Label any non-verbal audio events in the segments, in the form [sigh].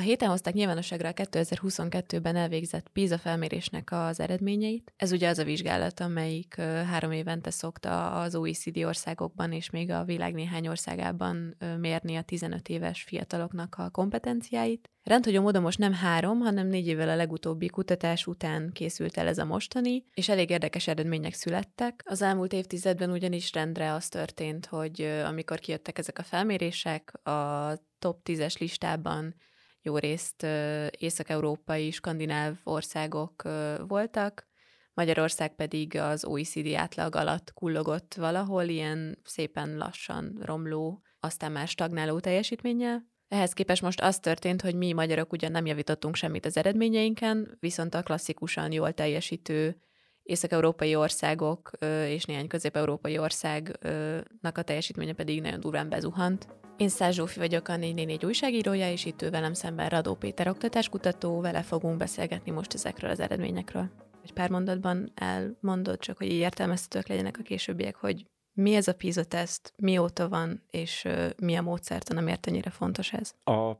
A héten hozták nyilvánosságra a 2022-ben elvégzett PISA felmérésnek az eredményeit. Ez ugye az a vizsgálat, amelyik három évente szokta az OECD országokban és még a világ néhány országában mérni a 15 éves fiataloknak a kompetenciáit. Rendhagyó módon most nem három, hanem négy évvel a legutóbbi kutatás után készült el ez a mostani, és elég érdekes eredmények születtek. Az elmúlt évtizedben ugyanis rendre az történt, hogy amikor kijöttek ezek a felmérések, a top 10-es listában jó részt észak-európai, skandináv országok voltak, Magyarország pedig az OECD átlag alatt kullogott valahol, ilyen szépen lassan romló, aztán már stagnáló teljesítménnyel. Ehhez képest most az történt, hogy mi magyarok ugyan nem javítottunk semmit az eredményeinken, viszont a klasszikusan jól teljesítő észak-európai országok és néhány közép-európai országnak a teljesítménye pedig nagyon durván bezuhant. Én Száz Zsófi vagyok, a 444 újságírója, és itt ő velem szemben Radó Péter oktatáskutató, vele fogunk beszélgetni most ezekről az eredményekről. Egy pár mondatban elmondod, csak hogy így értelmeztetők legyenek a későbbiek, hogy mi ez a PISA teszt, mióta van, és mi a módszertan, amiért ennyire fontos ez? A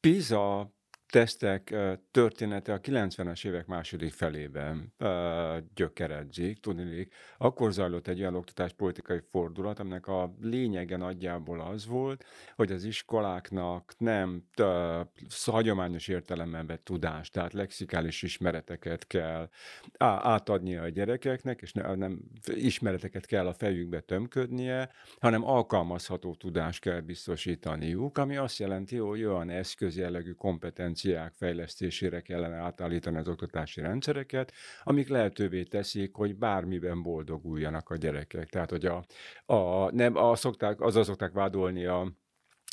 PISA tesztek története a 90-es évek második felében gyökeredzik, tudni, akkor zajlott egy olyan oktatáspolitikai fordulat, aminek a lényege nagyjából az volt, hogy az iskoláknak nem hagyományos értelemben vett tudást, tehát lexikális ismereteket kell átadnia a gyerekeknek, és nem ismereteket kell a fejükbe tömködnie, hanem alkalmazható tudást kell biztosítaniuk, ami azt jelenti, hogy olyan eszközjellegű kompetenciák kompetenciák fejlesztésére kellene átállítani az oktatási rendszereket, amik lehetővé teszik, hogy bármiben boldoguljanak a gyerekek. Tehát, hogy a, a, nem, a szokták, azzal szokták vádolni a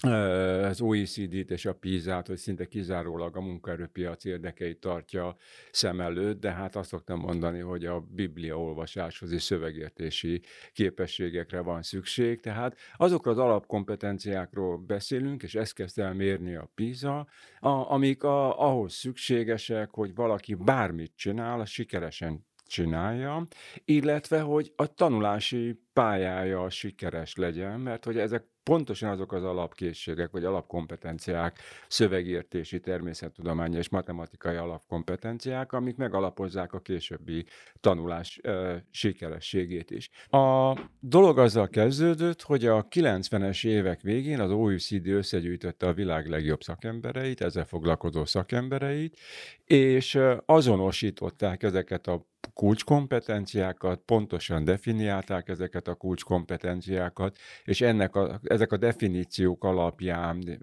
az OECD-t és a PISA-t, hogy szinte kizárólag a munkaerőpiac érdekeit tartja szem előtt, de hát azt szoktam mondani, hogy a biblia olvasáshoz és szövegértési képességekre van szükség. Tehát azokra az alapkompetenciákról beszélünk, és ezt kezdte el mérni a PISA, a, amik a, ahhoz szükségesek, hogy valaki bármit csinál, sikeresen csinálja, illetve hogy a tanulási pályája sikeres legyen, mert hogy ezek pontosan azok az alapkészségek, vagy alapkompetenciák, szövegértési, természettudományi és matematikai alapkompetenciák, amik megalapozzák a későbbi tanulás ö, sikerességét is. A dolog azzal kezdődött, hogy a 90-es évek végén az OECD összegyűjtötte a világ legjobb szakembereit, ezzel foglalkozó szakembereit, és azonosították ezeket a kulcskompetenciákat, pontosan definiálták ezeket a kulcskompetenciákat, és ennek a, ezek a definíciók alapján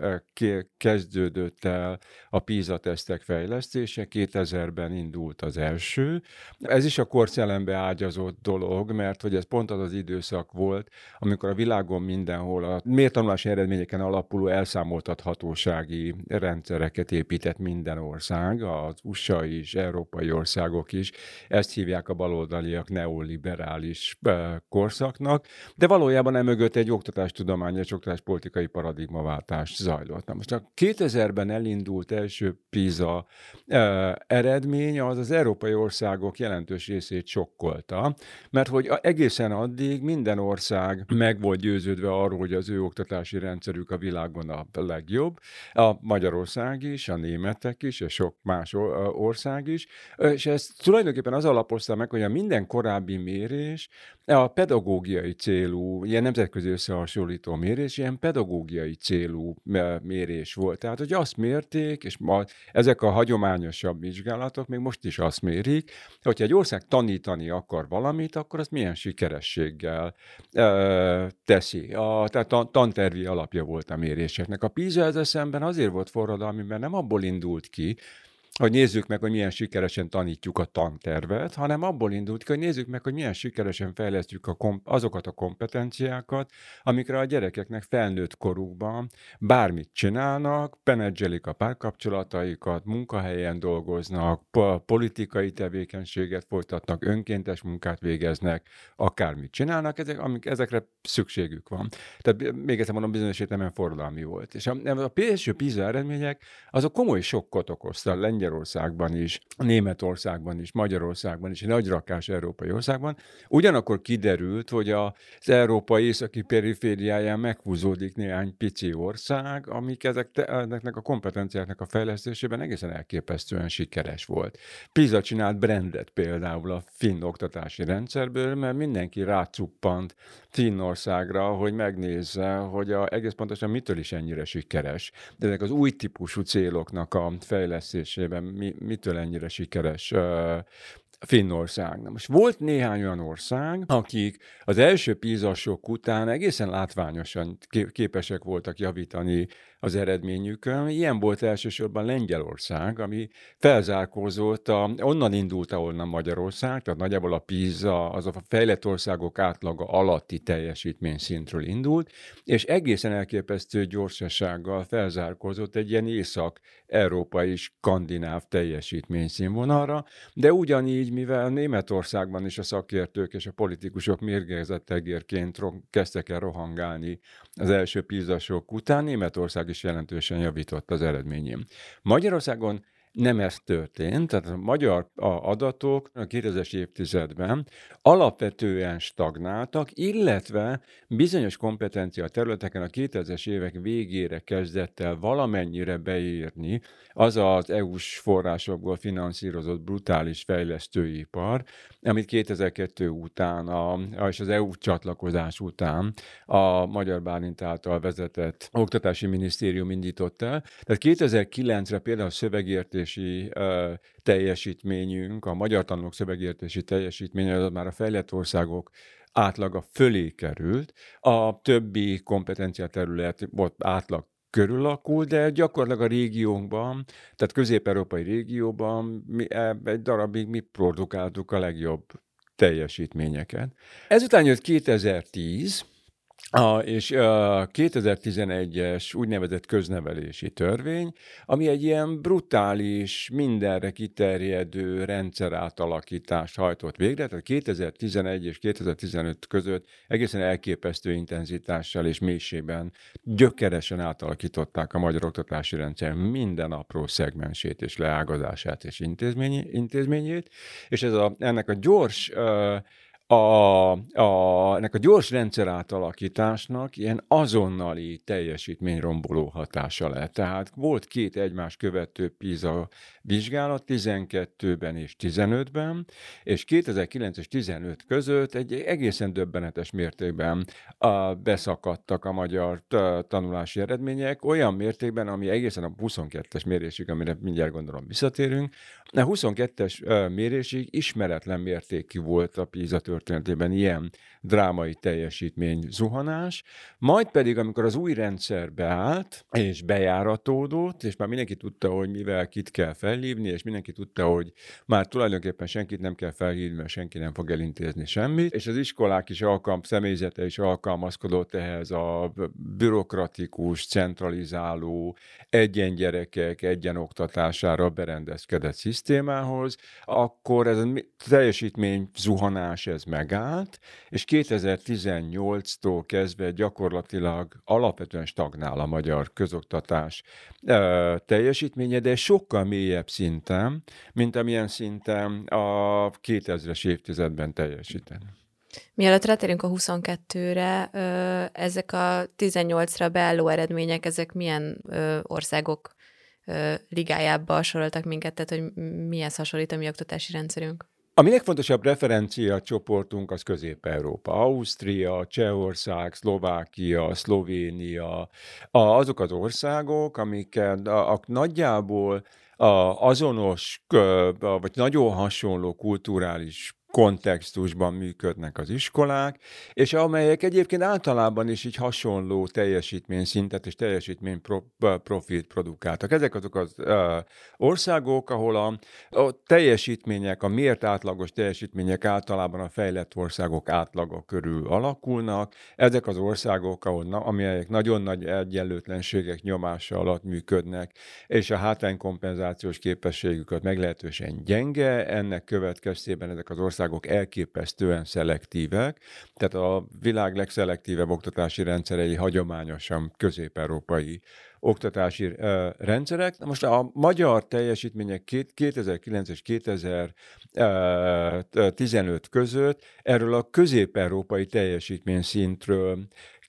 kezdődött el a PISA tesztek fejlesztése, 2000-ben indult az első. Ez is a korszellembe ágyazott dolog, mert hogy ez pont az az időszak volt, amikor a világon mindenhol a mértanulási eredményeken alapuló elszámoltathatósági rendszereket épített minden ország, az USA is, európai országok is. Ezt hívják a baloldaliak neoliberális korszaknak, de valójában emögött egy oktatástudományos, oktatáspolitikai paradigmaváltás zajlott. Na most a 2000-ben elindult első PISA eredmény az az európai országok jelentős részét sokkolta, mert hogy egészen addig minden ország meg volt győződve arról, hogy az ő oktatási rendszerük a világon a legjobb, a Magyarország is, a németek is, és sok más ország is, és ez tulajdonképpen az alapozta meg, hogy a minden korábbi mérés a pedagógiai célú, ilyen nemzetközi összehasonlító mérés, ilyen pedagógiai célú mérés volt. Tehát, hogy azt mérték, és ma ezek a hagyományosabb vizsgálatok még most is azt mérik, hogyha egy ország tanítani akar valamit, akkor azt milyen sikerességgel e, teszi. A, tehát a tantervi alapja volt a méréseknek. A PISA ezzel szemben azért volt forradalmi, mert nem abból indult ki, hogy nézzük meg, hogy milyen sikeresen tanítjuk a tantervet, hanem abból indult hogy nézzük meg, hogy milyen sikeresen fejlesztjük a kom- azokat a kompetenciákat, amikre a gyerekeknek felnőtt korukban bármit csinálnak, penedzselik a párkapcsolataikat, munkahelyen dolgoznak, po- politikai tevékenységet folytatnak, önkéntes munkát végeznek, akármit csinálnak, ezek, amik, ezekre szükségük van. Tehát még egyszer mondom, bizonyos értelemben forradalmi volt. És a, a első PISA eredmények, azok komoly sokkot okozta Lengyel Lengyelországban is, Németországban is, Magyarországban is, egy nagy rakás európai országban. Ugyanakkor kiderült, hogy az európai északi perifériáján meghúzódik néhány pici ország, amik ezek, ezeknek a kompetenciáknak a fejlesztésében egészen elképesztően sikeres volt. PISA csinált brandet például a finn oktatási rendszerből, mert mindenki rácuppant Finnországra, hogy megnézze, hogy a, egész pontosan mitől is ennyire sikeres. De ezek az új típusú céloknak a fejlesztésében mi, mitől ennyire sikeres Finnország. Na most volt néhány olyan ország, akik az első pízasok után egészen látványosan képesek voltak javítani az eredményükön. Ilyen volt elsősorban Lengyelország, ami felzárkózott, a, onnan indult, ahonnan Magyarország, tehát nagyjából a PISA, az a fejlett országok átlaga alatti teljesítményszintről indult, és egészen elképesztő gyorsasággal felzárkózott egy ilyen észak-európai skandináv teljesítményszínvonalra, de ugyanígy, mivel Németországban is a szakértők és a politikusok mérgezett egérként kezdtek el rohangálni az első pízasok után, Németország is jelentősen javított az eredményén. Magyarországon nem ez történt, tehát a magyar adatok a 2000-es évtizedben alapvetően stagnáltak, illetve bizonyos kompetencia területeken a 2000-es évek végére kezdett el valamennyire beírni az az EU-s forrásokból finanszírozott brutális fejlesztőipar, amit 2002 után, a, és az EU csatlakozás után a Magyar Bálint által vezetett Oktatási Minisztérium indított el. Tehát 2009-re például a szövegértési teljesítményünk, a magyar tanulók szövegértési teljesítménye, az már a fejlett országok átlaga fölé került, a többi kompetencia terület volt átlag körülakul, de gyakorlatilag a régiónkban, tehát közép-európai régióban mi, egy darabig mi produkáltuk a legjobb teljesítményeket. Ezután jött 2010, a, és a 2011-es úgynevezett köznevelési törvény, ami egy ilyen brutális, mindenre kiterjedő rendszer átalakítást hajtott végre, tehát 2011 és 2015 között egészen elképesztő intenzitással és mélységben gyökeresen átalakították a magyar oktatási rendszer minden apró szegmensét és leágazását és intézményét, és ez a, ennek a gyors uh, a, a, ennek a gyors rendszer átalakításnak ilyen azonnali teljesítményromboló hatása lett. Tehát volt két egymás követő PISA vizsgálat 12-ben és 15-ben, és 2009 és 15 között egy egészen döbbenetes mértékben a, beszakadtak a magyar tanulási eredmények, olyan mértékben, ami egészen a 22-es mérésig, amire mindjárt gondolom visszatérünk, a 22-es mérésig ismeretlen mértékű volt a PISA történetében ilyen drámai teljesítmény zuhanás, majd pedig, amikor az új rendszer beállt, és bejáratódott, és már mindenki tudta, hogy mivel kit kell felhívni, és mindenki tudta, hogy már tulajdonképpen senkit nem kell felhívni, mert senki nem fog elintézni semmit, és az iskolák is alkalm, személyzete is alkalmazkodott ehhez a bürokratikus, centralizáló, egyen gyerekek, egyen oktatására berendezkedett szisztémához, akkor ez a teljesítmény zuhanás ez megállt, és 2018-tól kezdve gyakorlatilag alapvetően stagnál a magyar közoktatás teljesítménye, de sokkal mélyebb szinten, mint amilyen szinten a 2000-es évtizedben teljesíteni. Mielőtt rátérünk a 22-re, ezek a 18-ra beálló eredmények, ezek milyen országok ligájába soroltak minket, tehát hogy mihez hasonlít a mi oktatási rendszerünk? A mi legfontosabb referencia csoportunk az Közép-Európa. Ausztria, Csehország, Szlovákia, Szlovénia, azok az országok, amiket a, a, nagyjából a, azonos, vagy nagyon hasonló kulturális kontextusban működnek az iskolák, és amelyek egyébként általában is így hasonló teljesítményszintet és teljesítmény profilt produkáltak. Ezek azok az országok, ahol a, a teljesítmények, a mért átlagos teljesítmények általában a fejlett országok átlaga körül alakulnak. Ezek az országok, ahol, amelyek nagyon nagy egyenlőtlenségek nyomása alatt működnek, és a hátránykompenzációs képességüket meglehetősen gyenge, ennek következtében ezek az országok országok elképesztően szelektívek, tehát a világ legszelektívebb oktatási rendszerei hagyományosan közép-európai oktatási rendszerek. Na most a magyar teljesítmények 2009 és 2015 között erről a közép-európai teljesítmény szintről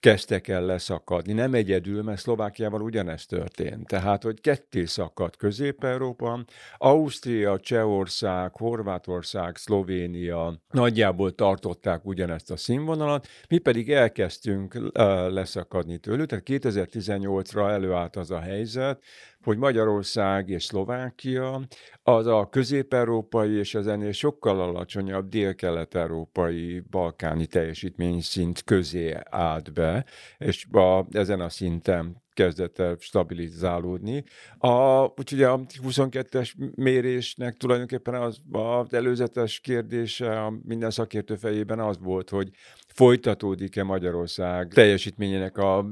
kezdtek el leszakadni. Nem egyedül, mert Szlovákiával ugyanezt történt. Tehát, hogy ketté szakadt Közép-Európa, Ausztria, Csehország, Horvátország, Szlovénia nagyjából tartották ugyanezt a színvonalat, mi pedig elkezdtünk leszakadni tőlük. Tehát 2018-ra előállt az a helyzet, hogy Magyarország és Szlovákia az a közép-európai és az ennél sokkal alacsonyabb dél-kelet-európai balkáni teljesítményszint közé állt be, és a, ezen a szinten kezdett el stabilizálódni. A, úgyhogy a 22-es mérésnek tulajdonképpen az, az előzetes kérdése a minden szakértő fejében az volt, hogy folytatódik-e Magyarország teljesítményének a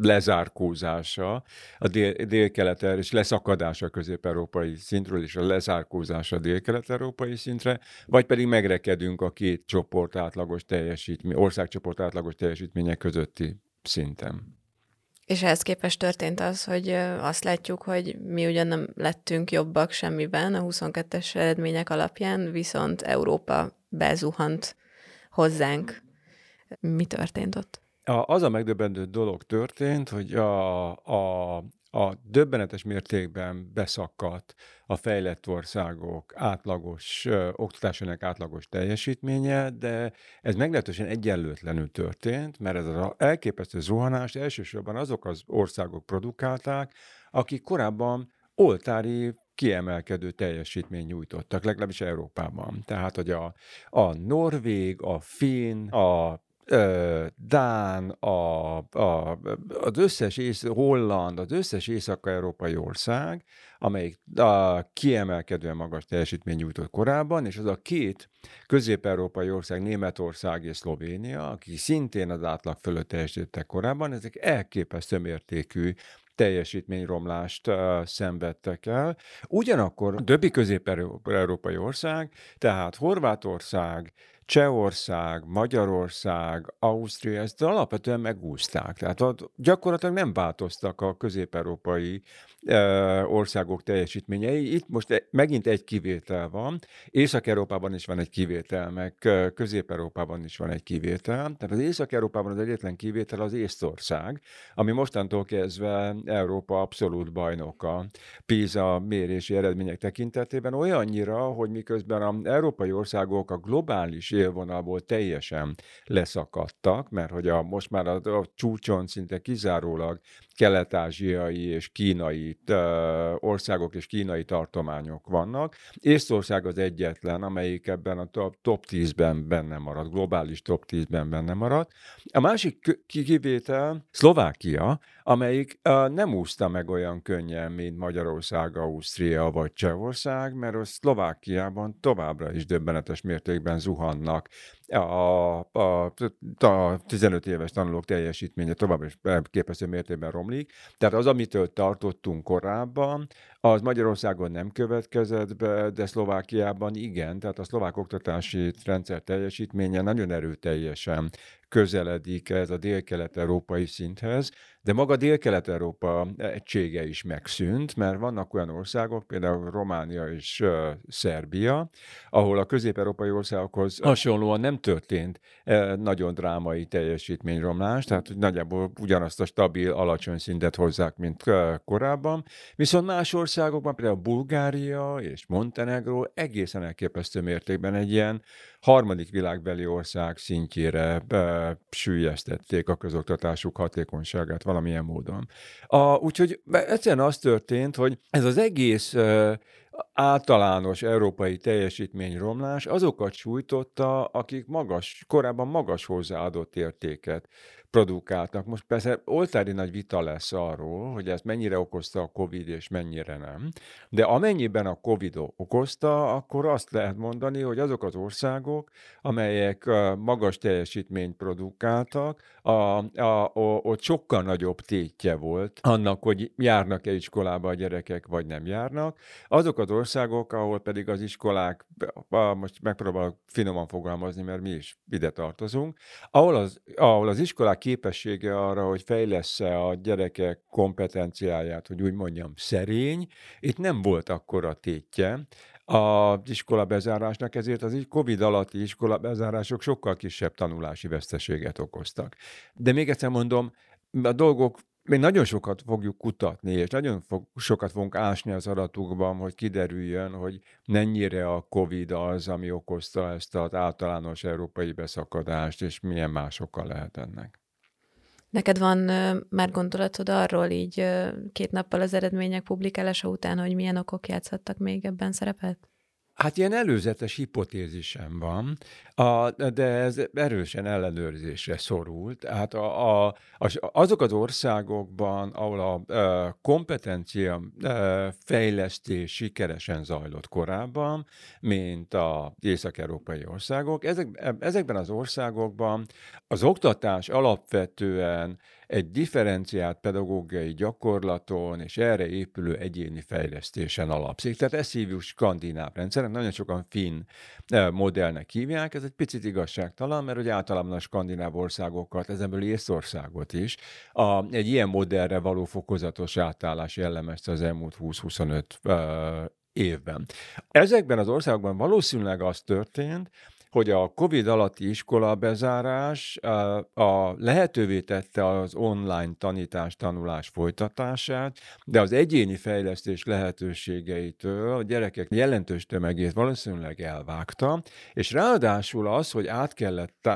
lezárkózása, a dél, dél-kelet és leszakadása közép-európai szintről, és a lezárkózása dél-kelet-európai szintre, vagy pedig megrekedünk a két csoport átlagos teljesítmény, országcsoport átlagos teljesítmények közötti szinten. És ehhez képest történt az, hogy azt látjuk, hogy mi ugyan nem lettünk jobbak semmiben a 22-es eredmények alapján, viszont Európa bezuhant hozzánk. Mi történt ott? Az a megdöbbentő dolog történt, hogy a, a a döbbenetes mértékben beszakadt a fejlett országok átlagos, ö, oktatásának átlagos teljesítménye, de ez meglehetősen egyenlőtlenül történt, mert ez az elképesztő zuhanás elsősorban azok az országok produkálták, akik korábban oltári kiemelkedő teljesítmény nyújtottak, legalábbis Európában. Tehát, hogy a, a norvég, a finn, a Dán, a, a, az összes ész, Holland, az összes észak-európai ország, amelyik a kiemelkedően magas teljesítmény nyújtott korábban, és az a két közép-európai ország, Németország és Szlovénia, akik szintén az átlag fölött teljesítettek korábban, ezek elképesztő mértékű teljesítményromlást uh, szenvedtek el. Ugyanakkor a többi közép-európai ország, tehát Horvátország, Csehország, Magyarország, Ausztria, ezt alapvetően megúzták. Tehát ott gyakorlatilag nem változtak a közép-európai országok teljesítményei. Itt most e, megint egy kivétel van. Észak-Európában is van egy kivétel, meg Közép-Európában is van egy kivétel. Tehát az Észak-Európában az egyetlen kivétel az Észtország, ami mostantól kezdve Európa abszolút bajnoka PISA mérési eredmények tekintetében olyannyira, hogy miközben az európai országok a globális élvonalból teljesen leszakadtak, mert hogy a, most már a, a csúcson szinte kizárólag kelet-ázsiai és kínai országok és kínai tartományok vannak. Észtország az egyetlen, amelyik ebben a top, top 10-ben benne marad, globális top 10-ben benne marad. A másik kivétel Szlovákia, amelyik nem úszta meg olyan könnyen, mint Magyarország, Ausztria vagy Csehország, mert a Szlovákiában továbbra is döbbenetes mértékben zuhannak a, a, a 15 éves tanulók teljesítménye továbbra is képesztő mértékben romlik. Tehát az, amitől tartottunk korábban, az Magyarországon nem következett be, de Szlovákiában igen. Tehát a szlovák oktatási rendszer teljesítménye nagyon erőteljesen közeledik ez a dél-kelet-európai szinthez, de maga Dél-Kelet-Európa egysége is megszűnt, mert vannak olyan országok, például Románia és uh, Szerbia, ahol a közép-európai országokhoz hasonlóan nem történt nagyon drámai teljesítményromlás, tehát hogy nagyjából ugyanazt a stabil, alacsony szintet hozzák, mint korábban. Viszont más országokban, például Bulgária és Montenegro egészen elképesztő mértékben egy ilyen harmadik világbeli ország szintjére sűjesztették a közoktatásuk hatékonyságát valamilyen módon. A, úgyhogy egyszerűen az történt, hogy ez az egész uh, általános európai teljesítményromlás azokat sújtotta, akik magas, korábban magas hozzáadott értéket produkáltak. Most persze oltári nagy vita lesz arról, hogy ezt mennyire okozta a COVID és mennyire nem, de amennyiben a COVID okozta, akkor azt lehet mondani, hogy azok az országok, amelyek magas teljesítményt produkáltak, a, a, a, ott sokkal nagyobb tétje volt annak, hogy járnak-e iskolába a gyerekek, vagy nem járnak. Azok az országok, ahol pedig az iskolák, most megpróbálok finoman fogalmazni, mert mi is ide tartozunk, ahol az, ahol az iskolák képessége arra, hogy fejlesz-e a gyerekek kompetenciáját, hogy úgy mondjam, szerény, itt nem volt akkora tétje, az iskola bezárásnak, ezért az COVID alatti iskola bezárások sokkal kisebb tanulási veszteséget okoztak. De még egyszer mondom, a dolgok még nagyon sokat fogjuk kutatni, és nagyon fog, sokat fogunk ásni az adatokban, hogy kiderüljön, hogy mennyire a COVID az, ami okozta ezt az általános európai beszakadást, és milyen másokkal lehet ennek. Neked van már gondolatod arról így két nappal az eredmények publikálása után, hogy milyen okok játszhattak még ebben szerepet? Hát ilyen előzetes hipotézisem van, a, de ez erősen ellenőrzésre szorult. Hát a, a, azok az országokban, ahol a, a kompetencia a fejlesztés sikeresen zajlott korábban, mint az észak-európai országok, ezek, ezekben az országokban az oktatás alapvetően egy differenciált pedagógiai gyakorlaton és erre épülő egyéni fejlesztésen alapszik. Tehát ezt hívjuk skandináv rendszernek, nagyon sokan finn eh, modellnek hívják, ez egy picit igazságtalan, mert hogy általában a skandináv országokat, ezenből Észországot is, a, egy ilyen modellre való fokozatos átállás jellemezte az elmúlt 20-25 uh, évben. Ezekben az országokban valószínűleg az történt, hogy a COVID alatti iskola bezárás a lehetővé tette az online tanítás, tanulás folytatását, de az egyéni fejlesztés lehetőségeitől a gyerekek jelentős tömegét valószínűleg elvágta, és ráadásul az, hogy át kellett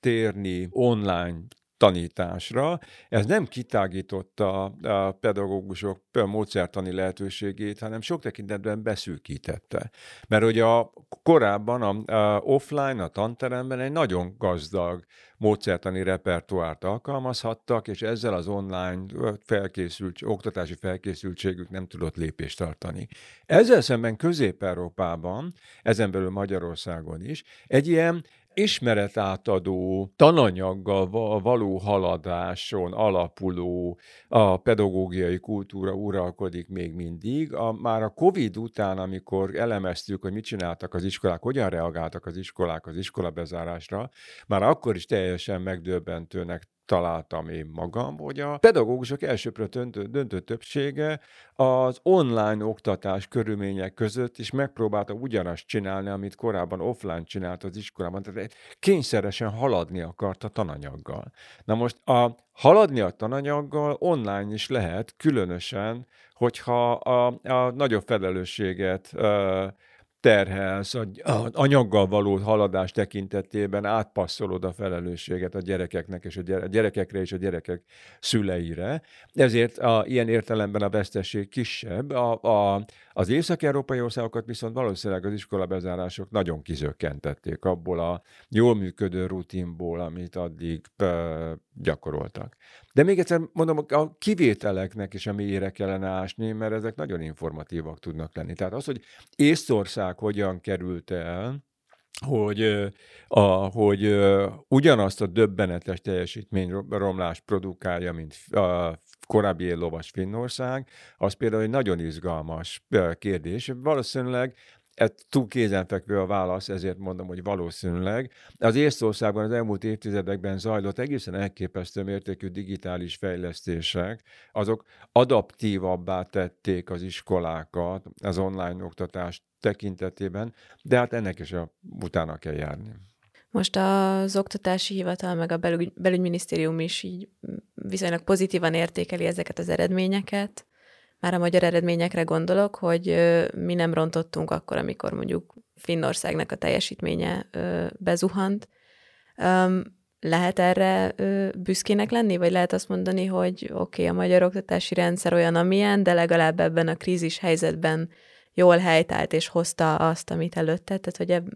térni online tanításra. Ez nem kitágította a pedagógusok módszertani lehetőségét, hanem sok tekintetben beszűkítette. Mert hogy a korábban a, a offline, a tanteremben egy nagyon gazdag módszertani repertoárt alkalmazhattak, és ezzel az online felkészült, oktatási felkészültségük nem tudott lépést tartani. Ezzel szemben Közép-Európában, ezen belül Magyarországon is, egy ilyen ismeretátadó tananyaggal való haladáson alapuló a pedagógiai kultúra uralkodik még mindig. A, már a COVID után, amikor elemeztük, hogy mit csináltak az iskolák, hogyan reagáltak az iskolák az iskolabezárásra, már akkor is teljesen megdöbbentőnek találtam én magam, hogy a pedagógusok elsőprő döntő, döntő többsége az online oktatás körülmények között is megpróbálta ugyanazt csinálni, amit korábban offline csinált az iskolában, tehát kényszeresen haladni akart a tananyaggal. Na most a haladni a tananyaggal online is lehet, különösen, hogyha a, a nagyobb felelősséget uh, terhelsz, a, anyaggal való haladás tekintetében átpasszolod a felelősséget a gyerekeknek és a gyerekekre és a gyerekek szüleire. Ezért a, ilyen értelemben a vesztesség kisebb. A, a, az észak-európai országokat viszont valószínűleg az iskolabezárások nagyon kizökkentették abból a jól működő rutinból, amit addig ö, gyakoroltak. De még egyszer mondom, a kivételeknek is a mélyére kellene ásni, mert ezek nagyon informatívak tudnak lenni. Tehát az, hogy Észország hogyan került el, hogy, a, hogy ugyanazt a döbbenetes teljesítményromlást produkálja, mint a korábbi lovas Finnország, az például egy nagyon izgalmas kérdés. Valószínűleg ez túl kézenfekvő a válasz, ezért mondom, hogy valószínűleg. Az Észtországban az elmúlt évtizedekben zajlott egészen elképesztő mértékű digitális fejlesztések, azok adaptívabbá tették az iskolákat az online oktatás tekintetében, de hát ennek is a, utána kell járni. Most az Oktatási Hivatal meg a belügy, belügyminisztérium is így viszonylag pozitívan értékeli ezeket az eredményeket már a magyar eredményekre gondolok, hogy mi nem rontottunk akkor, amikor mondjuk Finnországnak a teljesítménye bezuhant. Lehet erre büszkének lenni, vagy lehet azt mondani, hogy oké, okay, a magyar oktatási rendszer olyan, amilyen, de legalább ebben a krízis helyzetben jól helytált és hozta azt, amit előtte, tehát hogy eb,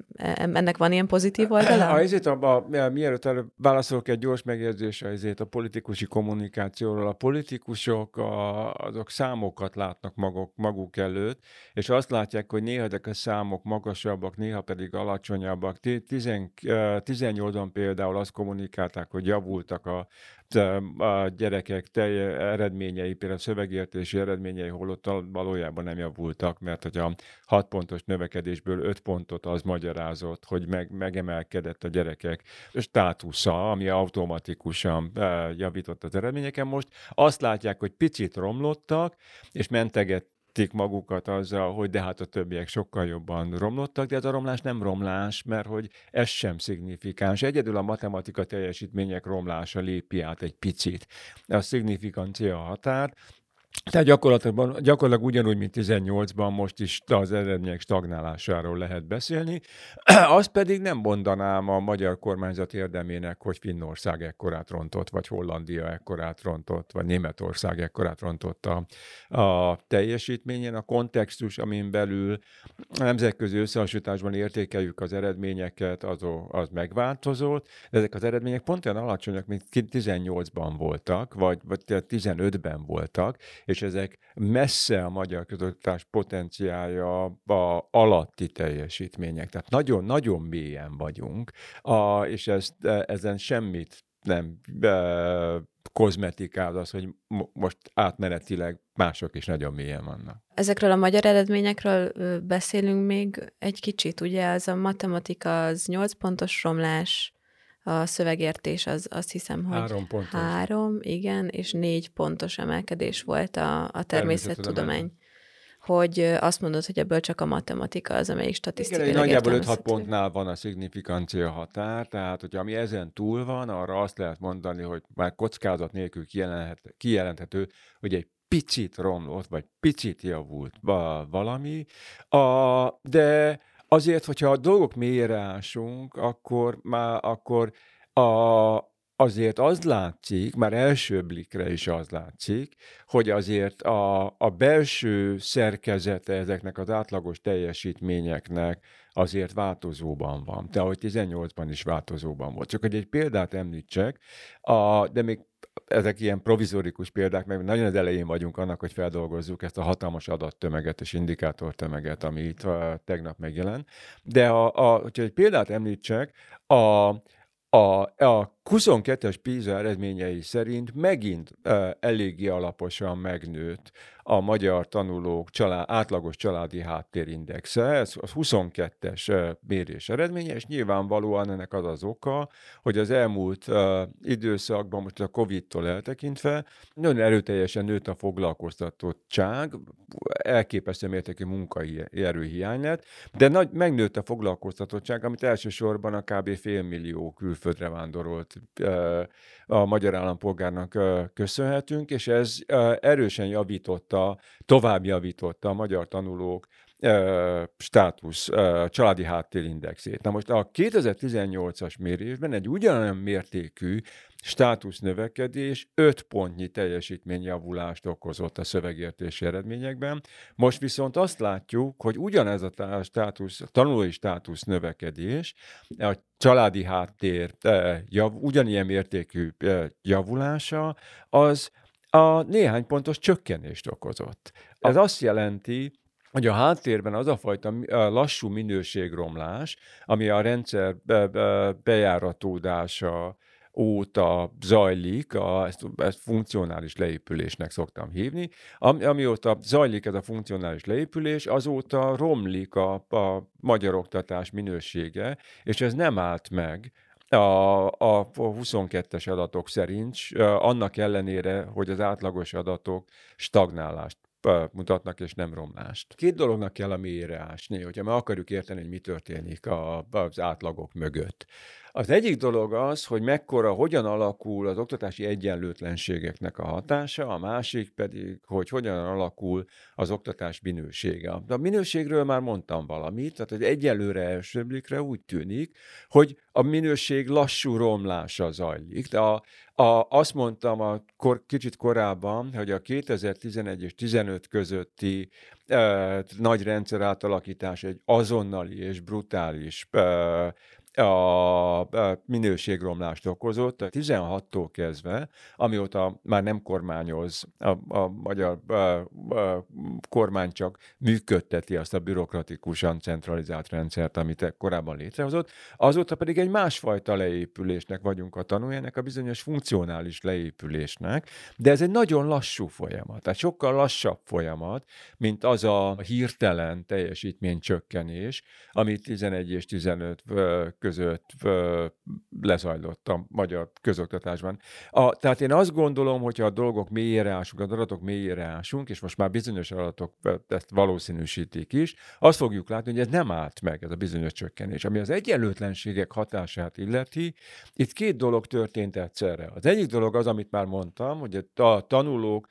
ennek van ilyen pozitív oldala? A, ezért a, a, mielőtt előbb válaszolok egy gyors megjegyzésre ezért a politikusi kommunikációról. A politikusok a, azok számokat látnak maguk, maguk előtt, és azt látják, hogy néha ezek a számok magasabbak, néha pedig alacsonyabbak. 18-ban például azt kommunikálták, hogy javultak a a gyerekek telje eredményei, például szövegértési eredményei holott valójában nem javultak, mert hogy a 6 pontos növekedésből 5 pontot az magyarázott, hogy meg, megemelkedett a gyerekek státusza, ami automatikusan javított az eredményeken. Most azt látják, hogy picit romlottak, és menteget védték magukat azzal, hogy de hát a többiek sokkal jobban romlottak, de ez a romlás nem romlás, mert hogy ez sem szignifikáns. Egyedül a matematika teljesítmények romlása lépi át egy picit a szignifikáncia határ, tehát gyakorlatilag, gyakorlatilag ugyanúgy, mint 18-ban most is az eredmények stagnálásáról lehet beszélni. [clears throat] Azt pedig nem mondanám a magyar kormányzat érdemének, hogy Finnország ekkorát rontott, vagy Hollandia ekkorát rontott, vagy Németország ekkorát rontott a, a teljesítményen. A kontextus, amin belül nemzetközi összehasonlításban értékeljük az eredményeket, az, az megváltozott, de ezek az eredmények pont olyan alacsonyak, mint 18-ban voltak, vagy, vagy 15-ben voltak, és ezek messze a magyar közoktatás potenciálja a alatti teljesítmények. Tehát nagyon-nagyon mélyen vagyunk, a, és ezt, e, ezen semmit nem e, kozmetikáz az, hogy most átmenetileg mások is nagyon mélyen vannak. Ezekről a magyar eredményekről beszélünk még egy kicsit, ugye az a matematika az 8 pontos romlás, a szövegértés az azt hiszem, hogy három, pontos. három igen, és négy pontos emelkedés volt a, a természettudomány. Hogy azt mondod, hogy ebből csak a matematika az, amelyik statisztikai. Igen, nagyjából 5-6 pontnál van a szignifikancia határ, tehát hogyha ami ezen túl van, arra azt lehet mondani, hogy már kockázat nélkül kijelenthető, hogy egy picit romlott, vagy picit javult valami, a, de Azért, hogyha a dolgok mélyére ásunk, akkor már akkor a, azért az látszik, már első blikre is az látszik, hogy azért a, a belső szerkezete ezeknek az átlagos teljesítményeknek azért változóban van. De ahogy 18-ban is változóban volt. Csak hogy egy példát említsek, a, de még ezek ilyen provizorikus példák, mert nagyon az elején vagyunk annak, hogy feldolgozzuk ezt a hatalmas adattömeget és indikátortömeget, ami itt tegnap megjelent. De a, a, hogyha egy példát említsek, a, a, a 22-es PISA eredményei szerint megint uh, eléggé alaposan megnőtt a magyar tanulók család, átlagos családi háttérindexe, ez az 22-es mérés eredménye, és nyilvánvalóan ennek az az oka, hogy az elmúlt uh, időszakban, most a Covid-tól eltekintve, nagyon erőteljesen nőtt a foglalkoztatottság, elképesztő mértékű munkaerőhiány lett, de nagy, megnőtt a foglalkoztatottság, amit elsősorban a kb. félmillió külföldre vándorolt a magyar állampolgárnak köszönhetünk, és ez erősen javította, tovább javította a magyar tanulók státusz, családi háttérindexét. Na most a 2018-as mérésben egy ugyanolyan mértékű státusz növekedés 5 pontnyi teljesítményjavulást okozott a szövegértési eredményekben. Most viszont azt látjuk, hogy ugyanez a státusz, a tanulói státusz növekedés, a családi háttér jav, ugyanilyen mértékű javulása, az a néhány pontos csökkenést okozott. Ez azt jelenti, hogy a háttérben az a fajta lassú minőségromlás, ami a rendszer bejáratódása óta zajlik, a, ezt, ezt funkcionális leépülésnek szoktam hívni, Am, amióta zajlik ez a funkcionális leépülés, azóta romlik a, a magyar oktatás minősége, és ez nem állt meg a, a 22-es adatok szerint, annak ellenére, hogy az átlagos adatok stagnálást mutatnak, és nem romlást. Két dolognak kell a mélyre ásni, hogyha meg akarjuk érteni, hogy mi történik az átlagok mögött. Az egyik dolog az, hogy mekkora, hogyan alakul az oktatási egyenlőtlenségeknek a hatása, a másik pedig, hogy hogyan alakul az oktatás minősége. A minőségről már mondtam valamit, tehát hogy egyelőre elsőbblikre úgy tűnik, hogy a minőség lassú romlása zajlik. De a, a, azt mondtam a kor, kicsit korábban, hogy a 2011 és 15 közötti e, nagy rendszer átalakítás egy azonnali és brutális e, a minőségromlást okozott. 16-tól kezdve, amióta már nem kormányoz, a, a magyar a, a kormány csak működteti azt a bürokratikusan centralizált rendszert, amit korábban létrehozott, azóta pedig egy másfajta leépülésnek vagyunk a tanulja, ennek a bizonyos funkcionális leépülésnek, de ez egy nagyon lassú folyamat, tehát sokkal lassabb folyamat, mint az a hirtelen teljesítménycsökkenés, amit 11 és 15 között ö, lezajlott a magyar közoktatásban. A, tehát én azt gondolom, hogyha a dolgok mélyére ásunk, az adatok mélyére ásunk, és most már bizonyos adatok ezt valószínűsítik is, azt fogjuk látni, hogy ez nem állt meg, ez a bizonyos csökkenés. Ami az egyenlőtlenségek hatását illeti, itt két dolog történt egyszerre. Az egyik dolog az, amit már mondtam, hogy a tanulók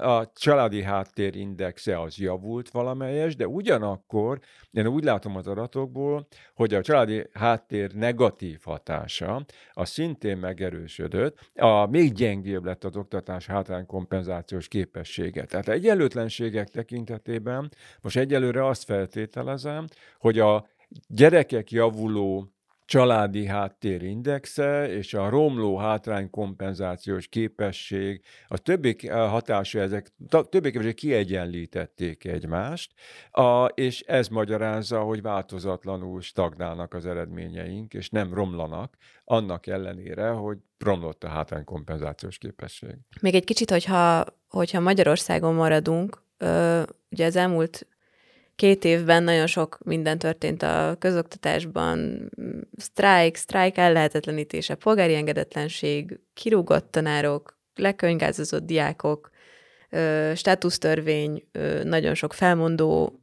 a családi háttérindexe az javult valamelyes, de ugyanakkor én úgy látom az adatokból, hogy a családi háttér negatív hatása az szintén megerősödött, a még gyengébb lett az oktatás hátránykompenzációs képessége. Tehát egyenlőtlenségek tekintetében most egyelőre azt feltételezem, hogy a gyerekek javuló családi háttérindexe és a romló hátránykompenzációs képesség, a többi hatása, ezek többé kiegyenlítették egymást, a, és ez magyarázza, hogy változatlanul stagnálnak az eredményeink, és nem romlanak, annak ellenére, hogy romlott a hátránykompenzációs képesség. Még egy kicsit, hogyha, hogyha Magyarországon maradunk, ö, ugye az elmúlt két évben nagyon sok minden történt a közoktatásban, sztrájk, sztrájk ellehetetlenítése, polgári engedetlenség, kirúgott tanárok, lekönygázozott diákok, státusztörvény, nagyon sok felmondó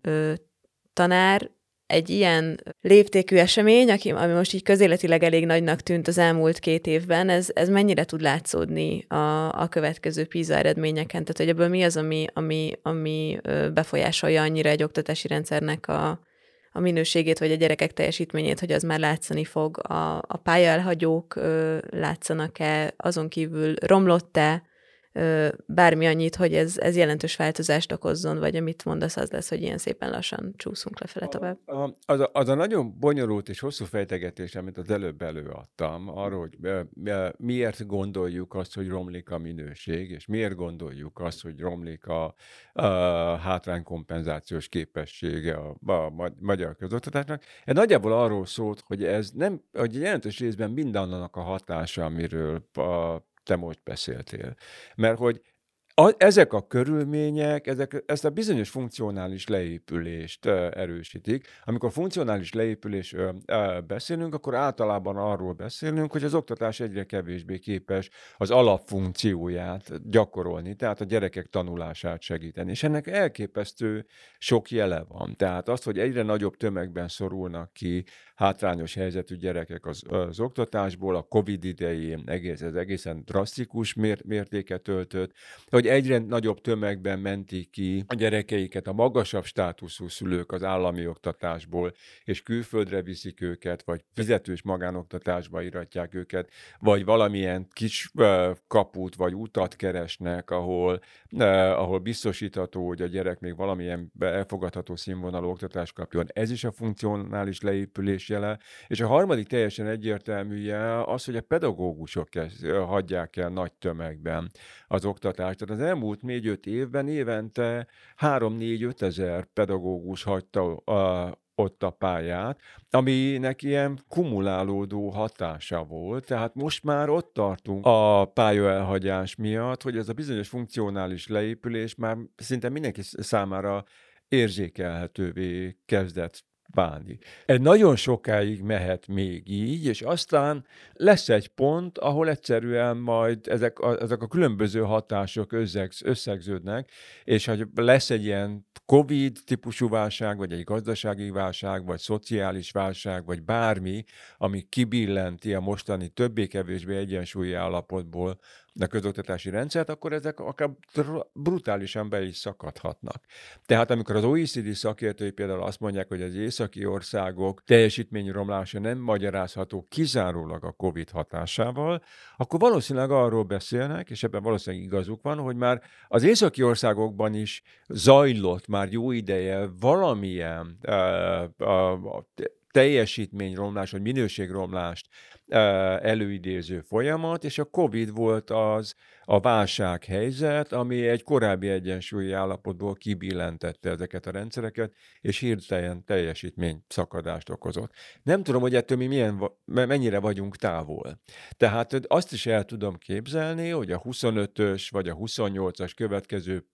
tanár, egy ilyen léptékű esemény, aki, ami most így közéletileg elég nagynak tűnt az elmúlt két évben, ez, ez mennyire tud látszódni a, a következő PISA eredményeken? Tehát, hogy ebből mi az, ami, ami, ami befolyásolja annyira egy oktatási rendszernek a, a minőségét, vagy a gyerekek teljesítményét, hogy az már látszani fog. A, a pályaelhagyók látszanak-e, azon kívül romlott-e bármi annyit, hogy ez, ez jelentős változást okozzon, vagy amit mondasz, az lesz, hogy ilyen szépen lassan csúszunk lefele tovább. A, a, az, a, az a nagyon bonyolult és hosszú fejtegetés, amit az előbb előadtam, arról, hogy miért gondoljuk azt, hogy romlik a minőség, és miért gondoljuk azt, hogy romlik a, a hátránykompenzációs képessége a, a, a magyar közoktatásnak. Ez nagyjából arról szólt, hogy ez nem, hogy jelentős részben mindannak a hatása, amiről a te most beszéltél. Mert hogy a, ezek a körülmények, ezek, ezt a bizonyos funkcionális leépülést erősítik. Amikor funkcionális leépülésről beszélünk, akkor általában arról beszélünk, hogy az oktatás egyre kevésbé képes az alapfunkcióját gyakorolni, tehát a gyerekek tanulását segíteni. És ennek elképesztő sok jele van. Tehát az, hogy egyre nagyobb tömegben szorulnak ki hátrányos helyzetű gyerekek az, az oktatásból, a COVID idején egész, ez egészen drasztikus mér, mértéket töltött, hogy egyre nagyobb tömegben mentik ki a gyerekeiket a magasabb státuszú szülők az állami oktatásból, és külföldre viszik őket, vagy fizetős magánoktatásba iratják őket, vagy valamilyen kis kaput, vagy utat keresnek, ahol, ahol biztosítható, hogy a gyerek még valamilyen elfogadható színvonalú oktatást kapjon. Ez is a funkcionális leépülés jele. És a harmadik teljesen egyértelmű jel az, hogy a pedagógusok hagyják el nagy tömegben az oktatást. Tehát az elmúlt négy-öt évben évente 3-4-5 ezer pedagógus hagyta a, ott a pályát, aminek ilyen kumulálódó hatása volt, tehát most már ott tartunk a pályaelhagyás miatt, hogy ez a bizonyos funkcionális leépülés már szinte mindenki számára érzékelhetővé kezdett válni. Egy nagyon sokáig mehet még így, és aztán lesz egy pont, ahol egyszerűen majd ezek a, ezek a különböző hatások összegződnek, és ha lesz egy ilyen COVID típusú válság, vagy egy gazdasági válság, vagy szociális válság, vagy bármi, ami kibillenti a mostani többé-kevésbé egyensúlyi állapotból a közoktatási rendszert, akkor ezek akár brutálisan be is szakadhatnak. Tehát amikor az OECD szakértői például azt mondják, hogy az északi országok teljesítményromlása nem magyarázható kizárólag a COVID hatásával, akkor valószínűleg arról beszélnek, és ebben valószínűleg igazuk van, hogy már az északi országokban is zajlott már jó ideje valamilyen uh, uh, teljesítményromlás, vagy minőségromlást előidéző folyamat, és a COVID volt az a válsághelyzet, ami egy korábbi egyensúlyi állapotból kibillentette ezeket a rendszereket, és hirtelen teljesítmény szakadást okozott. Nem tudom, hogy ettől mi milyen, mennyire vagyunk távol. Tehát azt is el tudom képzelni, hogy a 25-ös vagy a 28-as következő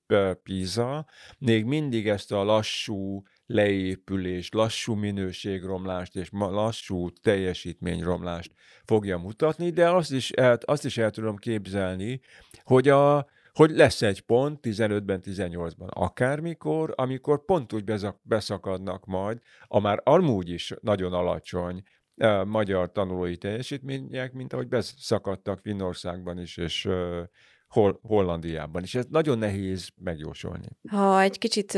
PISA még mindig ezt a lassú leépülést, lassú minőségromlást és lassú teljesítményromlást fogja mutatni, de azt is el, azt is el tudom képzelni, hogy a, hogy lesz egy pont 15-ben, 18-ban, akármikor, amikor pont úgy beszakadnak majd a már amúgy is nagyon alacsony uh, magyar tanulói teljesítmények, mint ahogy beszakadtak Finnországban is, és uh, Hol- Hollandiában is. Ez nagyon nehéz megjósolni. Ha egy kicsit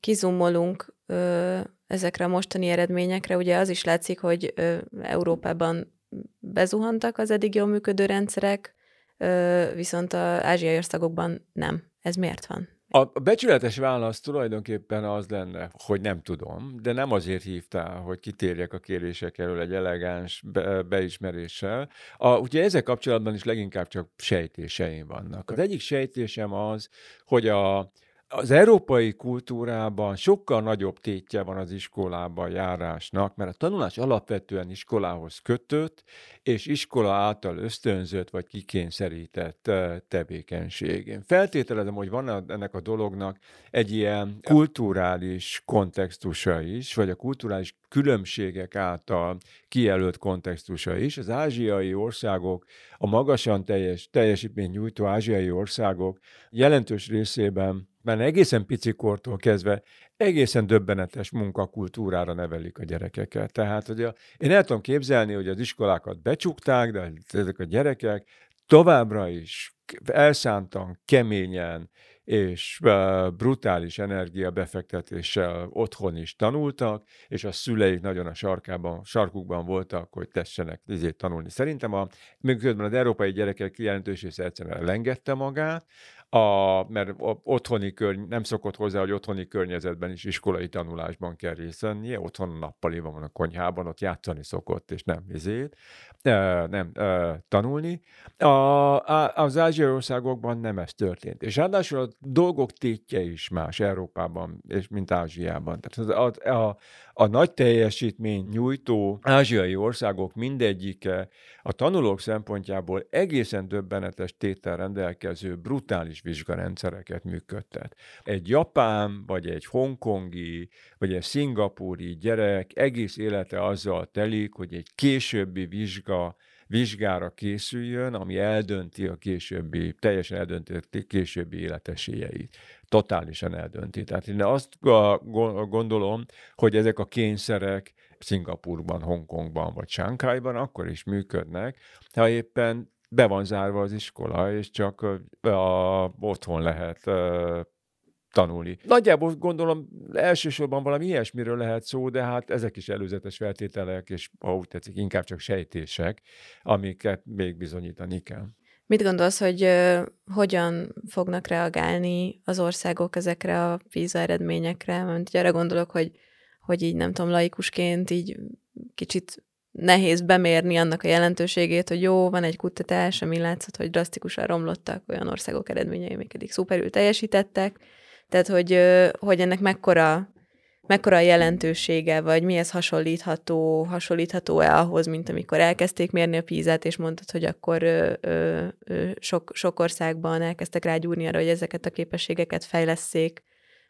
kizumolunk ö, ezekre a mostani eredményekre, ugye az is látszik, hogy ö, Európában bezuhantak az eddig jól működő rendszerek, ö, viszont az ázsiai országokban nem. Ez miért van? A becsületes válasz tulajdonképpen az lenne, hogy nem tudom, de nem azért hívtál, hogy kitérjek a kérések elől egy elegáns be- beismeréssel. A, ugye ezzel kapcsolatban is leginkább csak sejtéseim vannak. Az egyik sejtésem az, hogy a, az európai kultúrában sokkal nagyobb tétje van az iskolában járásnak, mert a tanulás alapvetően iskolához kötött, és iskola által ösztönzött vagy kikényszerített tevékenység. Én feltételezem, hogy van ennek a dolognak egy ilyen kulturális kontextusa is, vagy a kulturális különbségek által kijelölt kontextusa is. Az ázsiai országok, a magasan teljes, teljesítmény nyújtó ázsiai országok jelentős részében már egészen picikortól kezdve egészen döbbenetes munkakultúrára nevelik a gyerekeket. Tehát, hogy a, én el tudom képzelni, hogy az iskolákat becsukták, de ezek a gyerekek továbbra is elszántan, keményen és brutális energiabefektetéssel otthon is tanultak, és a szüleik nagyon a sarkában, sarkukban voltak, hogy tessenek izét tanulni. Szerintem a, miközben az európai gyerekek jelentős része egyszerűen elengedte magát, a, mert otthoni körny, nem szokott hozzá, hogy otthoni környezetben is iskolai tanulásban kell részt vennie, otthon nappaliban van a konyhában, ott játszani szokott, és nem izét, nem tanulni. A, az ázsiai országokban nem ez történt. És ráadásul a dolgok tétje is más Európában, és mint Ázsiában. Tehát a, a, a nagy teljesítmény nyújtó ázsiai országok mindegyike a tanulók szempontjából egészen döbbenetes tétel rendelkező brutális vizsgarendszereket működtet. Egy japán, vagy egy hongkongi, vagy egy szingapúri gyerek egész élete azzal telik, hogy egy későbbi vizsga vizsgára készüljön, ami eldönti a későbbi, teljesen eldönti a későbbi életesélyeit. Totálisan eldönti. Tehát én azt gondolom, hogy ezek a kényszerek Szingapurban, Hongkongban vagy Sánkhájban akkor is működnek, ha éppen be van zárva az iskola, és csak a, a, otthon lehet tanulni. Nagyjából gondolom elsősorban valami ilyesmiről lehet szó, de hát ezek is előzetes feltételek, és ha úgy tetszik, inkább csak sejtések, amiket még bizonyítani kell. Mit gondolsz, hogy hogyan fognak reagálni az országok ezekre a PISA eredményekre? Mert arra gondolok, hogy, hogy így nem tudom, laikusként így kicsit nehéz bemérni annak a jelentőségét, hogy jó, van egy kutatás, ami látszott, hogy drasztikusan romlottak olyan országok eredményei, amik eddig szuperül teljesítettek, tehát, hogy, hogy ennek mekkora, mekkora a jelentősége, vagy mihez hasonlítható, hasonlítható-e ahhoz, mint amikor elkezdték mérni a pízát, és mondtad, hogy akkor ö, ö, sok, sok országban elkezdtek rágyúrni arra, hogy ezeket a képességeket fejleszék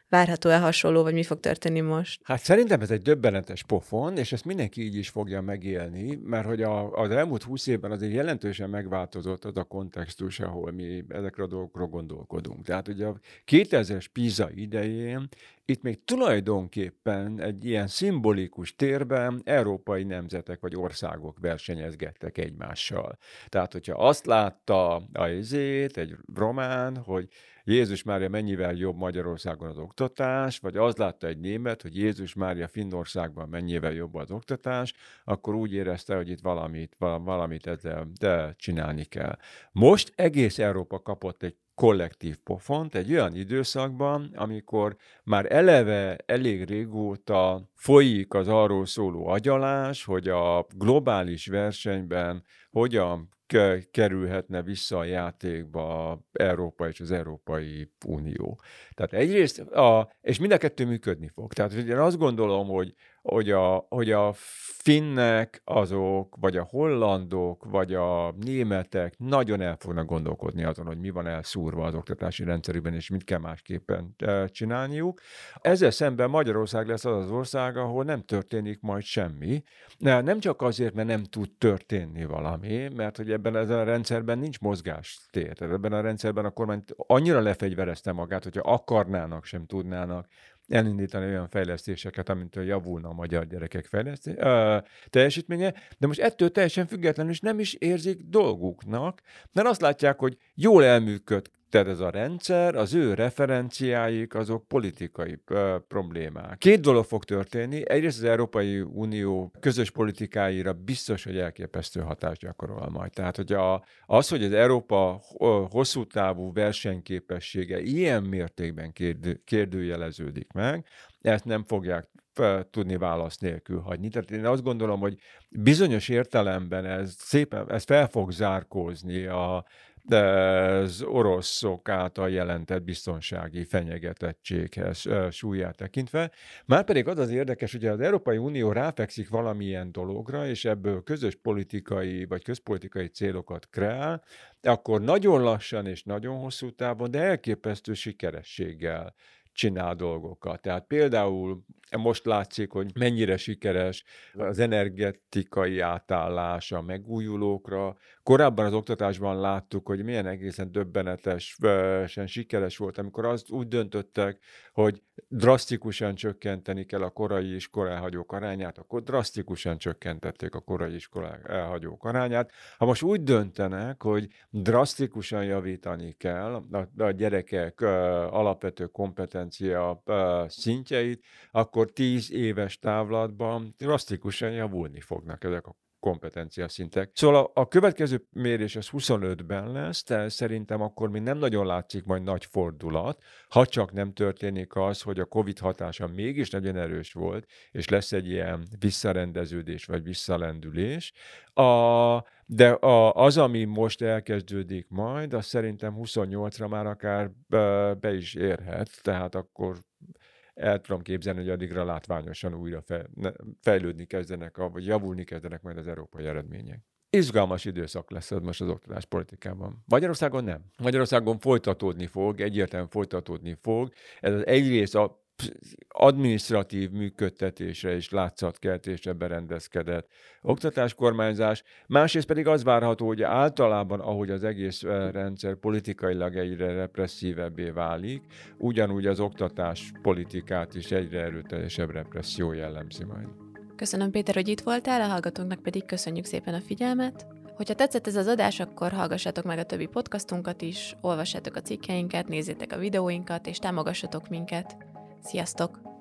várható-e hasonló, vagy mi fog történni most? Hát szerintem ez egy döbbenetes pofon, és ezt mindenki így is fogja megélni, mert hogy a, az elmúlt húsz évben azért jelentősen megváltozott az a kontextus, ahol mi ezekre a dolgokról gondolkodunk. Tehát ugye a 2000-es PISA idején itt még tulajdonképpen egy ilyen szimbolikus térben európai nemzetek vagy országok versenyezgettek egymással. Tehát, hogyha azt látta a izét, egy román, hogy Jézus Mária mennyivel jobb Magyarországon az oktatás, vagy az látta egy német, hogy Jézus Mária Finnországban mennyivel jobb az oktatás, akkor úgy érezte, hogy itt valamit, valamit ezzel de csinálni kell. Most egész Európa kapott egy kollektív pofont egy olyan időszakban, amikor már eleve elég régóta folyik az arról szóló agyalás, hogy a globális versenyben hogyan kerülhetne vissza a játékba Európa és az Európai Unió. Tehát egyrészt, a, és mind a kettő működni fog. Tehát én azt gondolom, hogy hogy a, hogy a finnek azok, vagy a hollandok, vagy a németek nagyon el fognak gondolkodni azon, hogy mi van elszúrva az oktatási rendszerükben, és mit kell másképpen e, csinálniuk. Ezzel szemben Magyarország lesz az az ország, ahol nem történik majd semmi. Nem csak azért, mert nem tud történni valami, mert hogy ebben a rendszerben nincs mozgástér. Ebben a rendszerben a kormány annyira lefegyverezte magát, hogyha akarnának, sem tudnának elindítani olyan fejlesztéseket, amintől javulna a magyar gyerekek fejlesztés, ö, teljesítménye, de most ettől teljesen függetlenül is nem is érzik dolguknak, mert azt látják, hogy jól elműköd tehát ez a rendszer, az ő referenciáik, azok politikai ö, problémák. Két dolog fog történni. Egyrészt az Európai Unió közös politikáira biztos, hogy elképesztő hatást gyakorol majd. Tehát, hogy a, az, hogy az Európa hosszú távú versenyképessége ilyen mértékben kérdő, kérdőjeleződik meg, ezt nem fogják tudni válasz nélkül hagyni. Tehát én azt gondolom, hogy bizonyos értelemben ez szépen, ez fel fog zárkózni a, az oroszok által jelentett biztonsági fenyegetettséghez súlyát tekintve. Márpedig az az érdekes, hogy az Európai Unió ráfekszik valamilyen dologra, és ebből közös politikai vagy közpolitikai célokat kreál, akkor nagyon lassan és nagyon hosszú távon, de elképesztő sikerességgel csinál dolgokat. Tehát például most látszik, hogy mennyire sikeres az energetikai átállás a megújulókra. Korábban az oktatásban láttuk, hogy milyen egészen döbbenetesen sikeres volt, amikor azt úgy döntöttek, hogy drasztikusan csökkenteni kell a korai iskola elhagyók arányát, akkor drasztikusan csökkentették a korai iskola elhagyók arányát. Ha most úgy döntenek, hogy drasztikusan javítani kell a, gyerekek alapvető kompetencia szintjeit, akkor tíz éves távlatban drasztikusan javulni fognak ezek a kompetencia szintek. Szóval a, a következő mérés az 25-ben lesz, de szerintem akkor még nem nagyon látszik majd nagy fordulat, ha csak nem történik az, hogy a COVID hatása mégis nagyon erős volt, és lesz egy ilyen visszarendeződés vagy visszalendülés. A, de a, az, ami most elkezdődik majd, az szerintem 28-ra már akár be, be is érhet, tehát akkor el tudom képzelni, hogy addigra látványosan újra fejlődni kezdenek, vagy javulni kezdenek majd az európai eredmények. Izgalmas időszak lesz ez most az oktatás politikában. Magyarországon nem. Magyarországon folytatódni fog, egyértelműen folytatódni fog. Ez az egyrészt a administratív működtetésre és látszatkeltésre berendezkedett oktatáskormányzás, másrészt pedig az várható, hogy általában, ahogy az egész rendszer politikailag egyre represszívebbé válik, ugyanúgy az oktatás politikát is egyre erőteljesebb represszió jellemzi majd. Köszönöm Péter, hogy itt voltál, a hallgatónknak pedig köszönjük szépen a figyelmet. Hogyha tetszett ez az adás, akkor hallgassátok meg a többi podcastunkat is, olvassátok a cikkeinket, nézzétek a videóinkat, és támogassatok minket. Sziasztok!